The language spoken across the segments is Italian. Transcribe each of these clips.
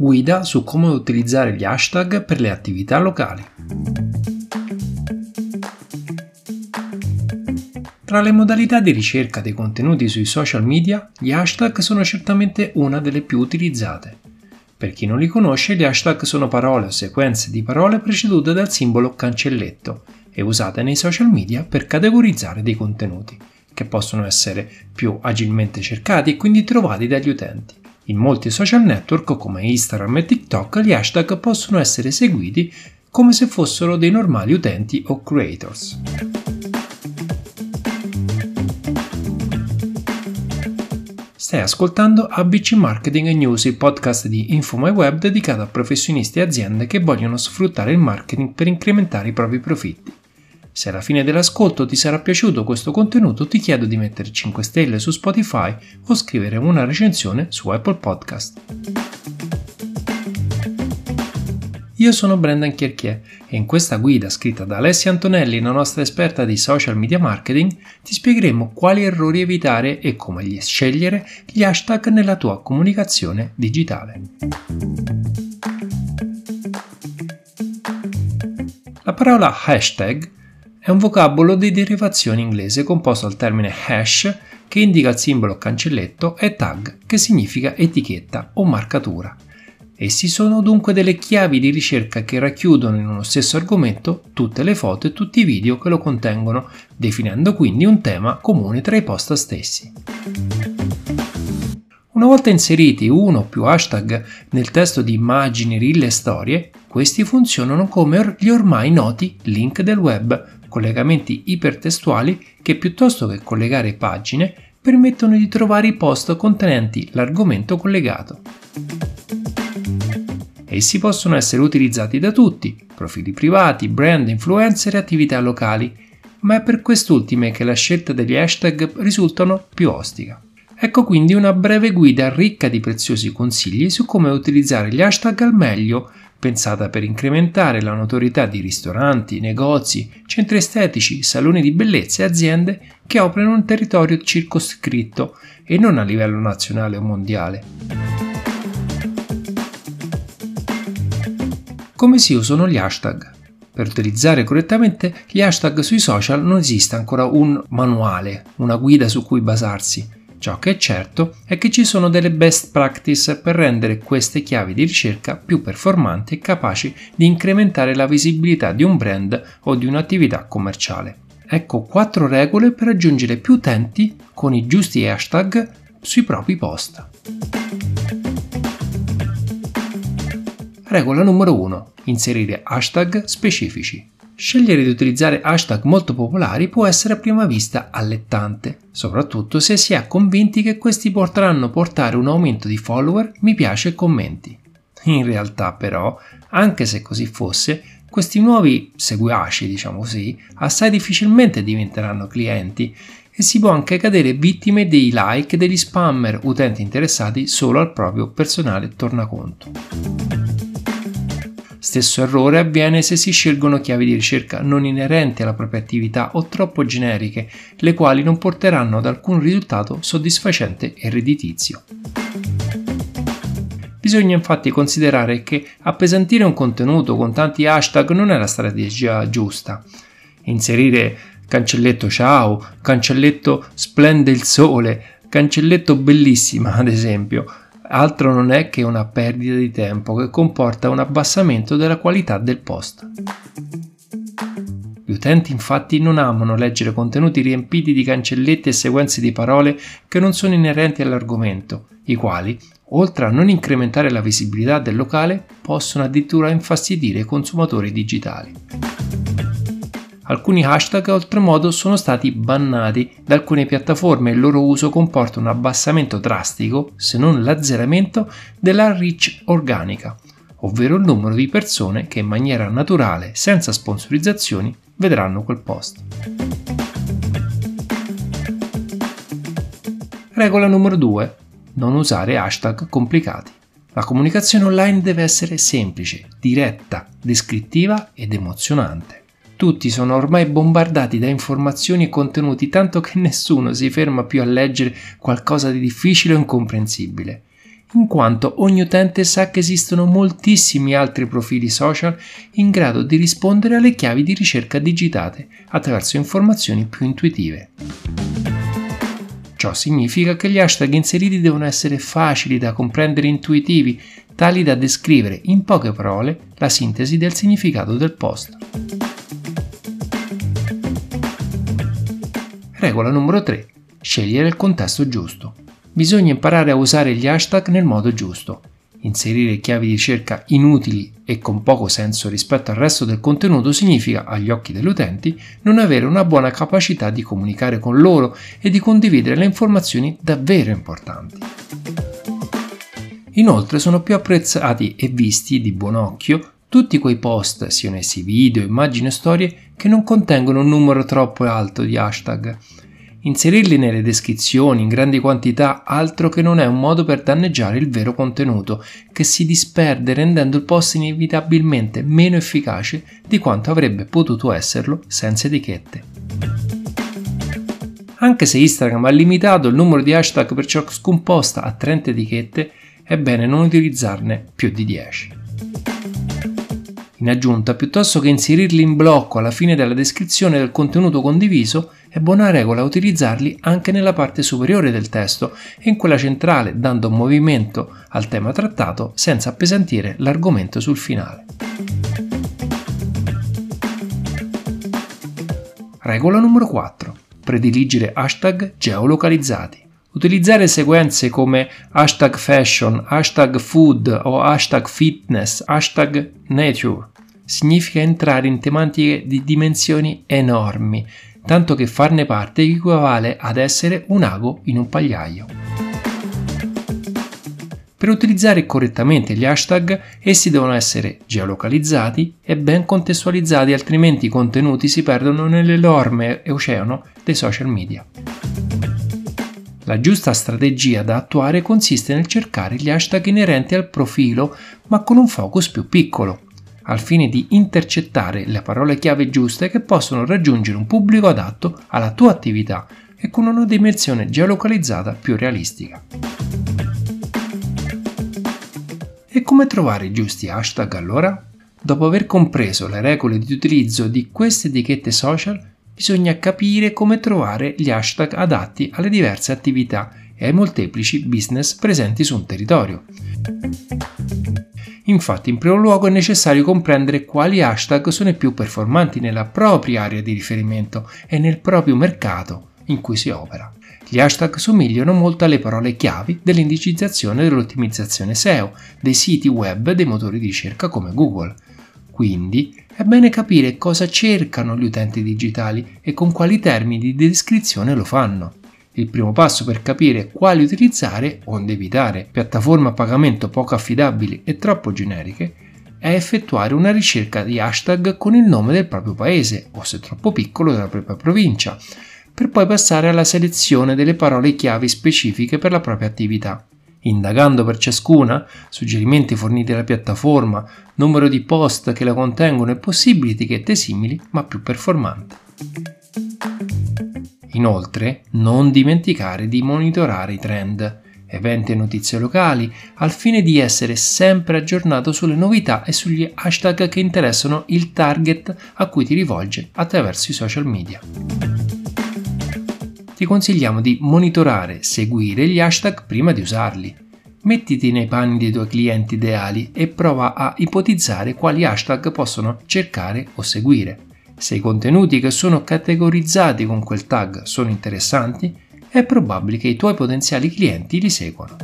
Guida su come utilizzare gli hashtag per le attività locali. Tra le modalità di ricerca dei contenuti sui social media, gli hashtag sono certamente una delle più utilizzate. Per chi non li conosce, gli hashtag sono parole o sequenze di parole precedute dal simbolo cancelletto e usate nei social media per categorizzare dei contenuti, che possono essere più agilmente cercati e quindi trovati dagli utenti. In molti social network come Instagram e TikTok gli hashtag possono essere seguiti come se fossero dei normali utenti o creators. Stai ascoltando ABC Marketing News, il podcast di InfoMyWeb dedicato a professionisti e aziende che vogliono sfruttare il marketing per incrementare i propri profitti. Se alla fine dell'ascolto ti sarà piaciuto questo contenuto, ti chiedo di mettere 5 stelle su Spotify o scrivere una recensione su Apple Podcast. Io sono Brendan Chierchier e in questa guida scritta da Alessia Antonelli, la nostra esperta di social media marketing, ti spiegheremo quali errori evitare e come gli scegliere gli hashtag nella tua comunicazione digitale. La parola hashtag è un vocabolo di derivazione inglese composto dal termine hash che indica il simbolo cancelletto e tag che significa etichetta o marcatura. Essi sono dunque delle chiavi di ricerca che racchiudono in uno stesso argomento tutte le foto e tutti i video che lo contengono, definendo quindi un tema comune tra i post stessi. Una volta inseriti uno o più hashtag nel testo di immagini, reel e storie, questi funzionano come gli ormai noti link del web, collegamenti ipertestuali che piuttosto che collegare pagine permettono di trovare i post contenenti l'argomento collegato. Essi possono essere utilizzati da tutti, profili privati, brand, influencer e attività locali, ma è per quest'ultime che la scelta degli hashtag risultano più ostica. Ecco quindi una breve guida ricca di preziosi consigli su come utilizzare gli hashtag al meglio, pensata per incrementare la notorietà di ristoranti, negozi, centri estetici, saloni di bellezza e aziende che operano in un territorio circoscritto e non a livello nazionale o mondiale. Come si usano gli hashtag? Per utilizzare correttamente gli hashtag sui social non esiste ancora un manuale, una guida su cui basarsi. Ciò che è certo è che ci sono delle best practice per rendere queste chiavi di ricerca più performanti e capaci di incrementare la visibilità di un brand o di un'attività commerciale. Ecco quattro regole per raggiungere più utenti con i giusti hashtag sui propri post. Regola numero 1. Inserire hashtag specifici. Scegliere di utilizzare hashtag molto popolari può essere a prima vista allettante, soprattutto se si è convinti che questi potranno portare un aumento di follower, mi piace e commenti. In realtà però, anche se così fosse, questi nuovi seguaci, diciamo così, assai difficilmente diventeranno clienti e si può anche cadere vittime dei like degli spammer utenti interessati solo al proprio personale tornaconto. Stesso errore avviene se si scelgono chiavi di ricerca non inerenti alla propria attività o troppo generiche, le quali non porteranno ad alcun risultato soddisfacente e redditizio. Bisogna infatti considerare che appesantire un contenuto con tanti hashtag non è la strategia giusta. Inserire cancelletto ciao, cancelletto splende il sole, cancelletto bellissima ad esempio, altro non è che una perdita di tempo che comporta un abbassamento della qualità del post. Gli utenti infatti non amano leggere contenuti riempiti di cancelletti e sequenze di parole che non sono inerenti all'argomento, i quali, oltre a non incrementare la visibilità del locale, possono addirittura infastidire i consumatori digitali. Alcuni hashtag oltremodo sono stati bannati da alcune piattaforme e il loro uso comporta un abbassamento drastico, se non l'azzeramento, della reach organica, ovvero il numero di persone che in maniera naturale, senza sponsorizzazioni, vedranno quel post. Regola numero 2. Non usare hashtag complicati. La comunicazione online deve essere semplice, diretta, descrittiva ed emozionante. Tutti sono ormai bombardati da informazioni e contenuti tanto che nessuno si ferma più a leggere qualcosa di difficile o incomprensibile. in quanto ogni utente sa che esistono moltissimi altri profili social in grado di rispondere alle chiavi di ricerca digitate attraverso informazioni più intuitive. Ciò significa che gli hashtag inseriti devono essere facili da comprendere e intuitivi, tali da descrivere in poche parole la sintesi del significato del post. Regola numero 3. Scegliere il contesto giusto. Bisogna imparare a usare gli hashtag nel modo giusto. Inserire chiavi di ricerca inutili e con poco senso rispetto al resto del contenuto significa, agli occhi degli utenti, non avere una buona capacità di comunicare con loro e di condividere le informazioni davvero importanti. Inoltre sono più apprezzati e visti di buon occhio tutti quei post, siano essi video, immagini o storie, che non contengono un numero troppo alto di hashtag Inserirli nelle descrizioni in grandi quantità altro che non è un modo per danneggiare il vero contenuto, che si disperde rendendo il post inevitabilmente meno efficace di quanto avrebbe potuto esserlo senza etichette. Anche se Instagram ha limitato il numero di hashtag per ciascun post a 30 etichette, è bene non utilizzarne più di 10. In aggiunta, piuttosto che inserirli in blocco alla fine della descrizione del contenuto condiviso, è buona regola utilizzarli anche nella parte superiore del testo e in quella centrale, dando movimento al tema trattato senza appesantire l'argomento sul finale. Regola numero 4. Prediligere hashtag geolocalizzati. Utilizzare sequenze come hashtag fashion, hashtag food o hashtag fitness, hashtag nature significa entrare in tematiche di dimensioni enormi, tanto che farne parte equivale ad essere un ago in un pagliaio. Per utilizzare correttamente gli hashtag, essi devono essere geolocalizzati e ben contestualizzati, altrimenti i contenuti si perdono nell'enorme oceano dei social media. La giusta strategia da attuare consiste nel cercare gli hashtag inerenti al profilo ma con un focus più piccolo, al fine di intercettare le parole chiave giuste che possono raggiungere un pubblico adatto alla tua attività e con una dimensione geolocalizzata più realistica. E come trovare i giusti hashtag allora? Dopo aver compreso le regole di utilizzo di queste etichette social, bisogna capire come trovare gli hashtag adatti alle diverse attività e ai molteplici business presenti su un territorio. Infatti, in primo luogo è necessario comprendere quali hashtag sono i più performanti nella propria area di riferimento e nel proprio mercato in cui si opera. Gli hashtag somigliano molto alle parole chiavi dell'indicizzazione e dell'ottimizzazione SEO dei siti web dei motori di ricerca come Google. Quindi è bene capire cosa cercano gli utenti digitali e con quali termini di descrizione lo fanno. Il primo passo per capire quali utilizzare, onde evitare piattaforme a pagamento poco affidabili e troppo generiche, è effettuare una ricerca di hashtag con il nome del proprio paese o se troppo piccolo della propria provincia, per poi passare alla selezione delle parole chiavi specifiche per la propria attività indagando per ciascuna, suggerimenti forniti dalla piattaforma, numero di post che la contengono e possibili etichette simili ma più performanti. Inoltre, non dimenticare di monitorare i trend, eventi e notizie locali, al fine di essere sempre aggiornato sulle novità e sugli hashtag che interessano il target a cui ti rivolge attraverso i social media ti consigliamo di monitorare, seguire gli hashtag prima di usarli. Mettiti nei panni dei tuoi clienti ideali e prova a ipotizzare quali hashtag possono cercare o seguire. Se i contenuti che sono categorizzati con quel tag sono interessanti, è probabile che i tuoi potenziali clienti li seguano.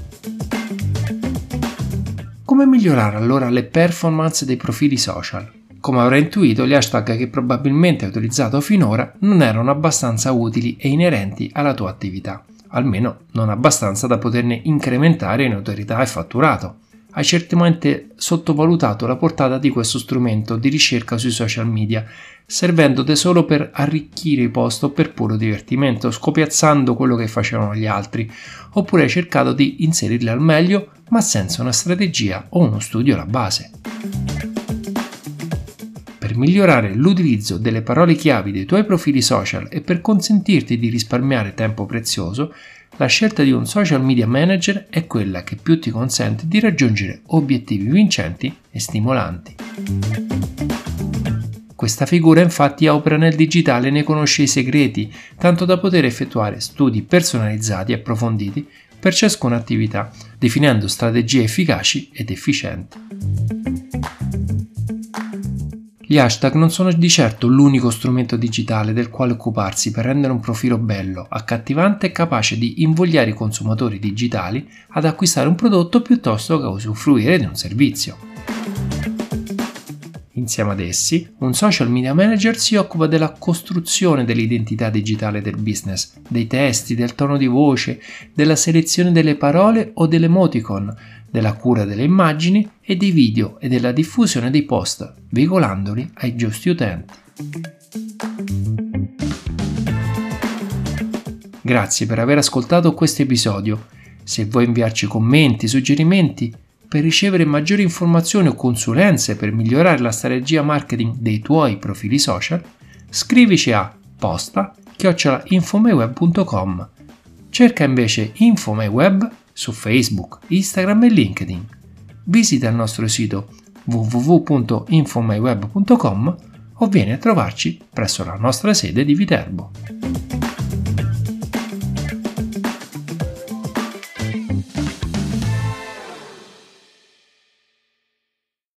Come migliorare allora le performance dei profili social? Come avrai intuito, gli hashtag che probabilmente hai utilizzato finora non erano abbastanza utili e inerenti alla tua attività, almeno non abbastanza da poterne incrementare in autorità e fatturato. Hai certamente sottovalutato la portata di questo strumento di ricerca sui social media, servendoti solo per arricchire i post o per puro divertimento, scopiazzando quello che facevano gli altri, oppure hai cercato di inserirli al meglio ma senza una strategia o uno studio alla base per migliorare l'utilizzo delle parole chiavi dei tuoi profili social e per consentirti di risparmiare tempo prezioso, la scelta di un social media manager è quella che più ti consente di raggiungere obiettivi vincenti e stimolanti. Questa figura infatti opera nel digitale e ne conosce i segreti, tanto da poter effettuare studi personalizzati e approfonditi per ciascuna attività, definendo strategie efficaci ed efficienti. Gli hashtag non sono di certo l'unico strumento digitale del quale occuparsi per rendere un profilo bello, accattivante e capace di invogliare i consumatori digitali ad acquistare un prodotto piuttosto che usufruire di un servizio. Insieme ad essi, un social media manager si occupa della costruzione dell'identità digitale del business, dei testi, del tono di voce, della selezione delle parole o dell'emoticon, della cura delle immagini e dei video e della diffusione dei post, veicolandoli ai giusti utenti. Grazie per aver ascoltato questo episodio. Se vuoi inviarci commenti, suggerimenti, per ricevere maggiori informazioni o consulenze per migliorare la strategia marketing dei tuoi profili social, scrivici a posta chiocciolainfomeweb.com. Cerca invece Infomeweb su Facebook, Instagram e LinkedIn. Visita il nostro sito www.infomyweb.com o vieni a trovarci presso la nostra sede di Viterbo.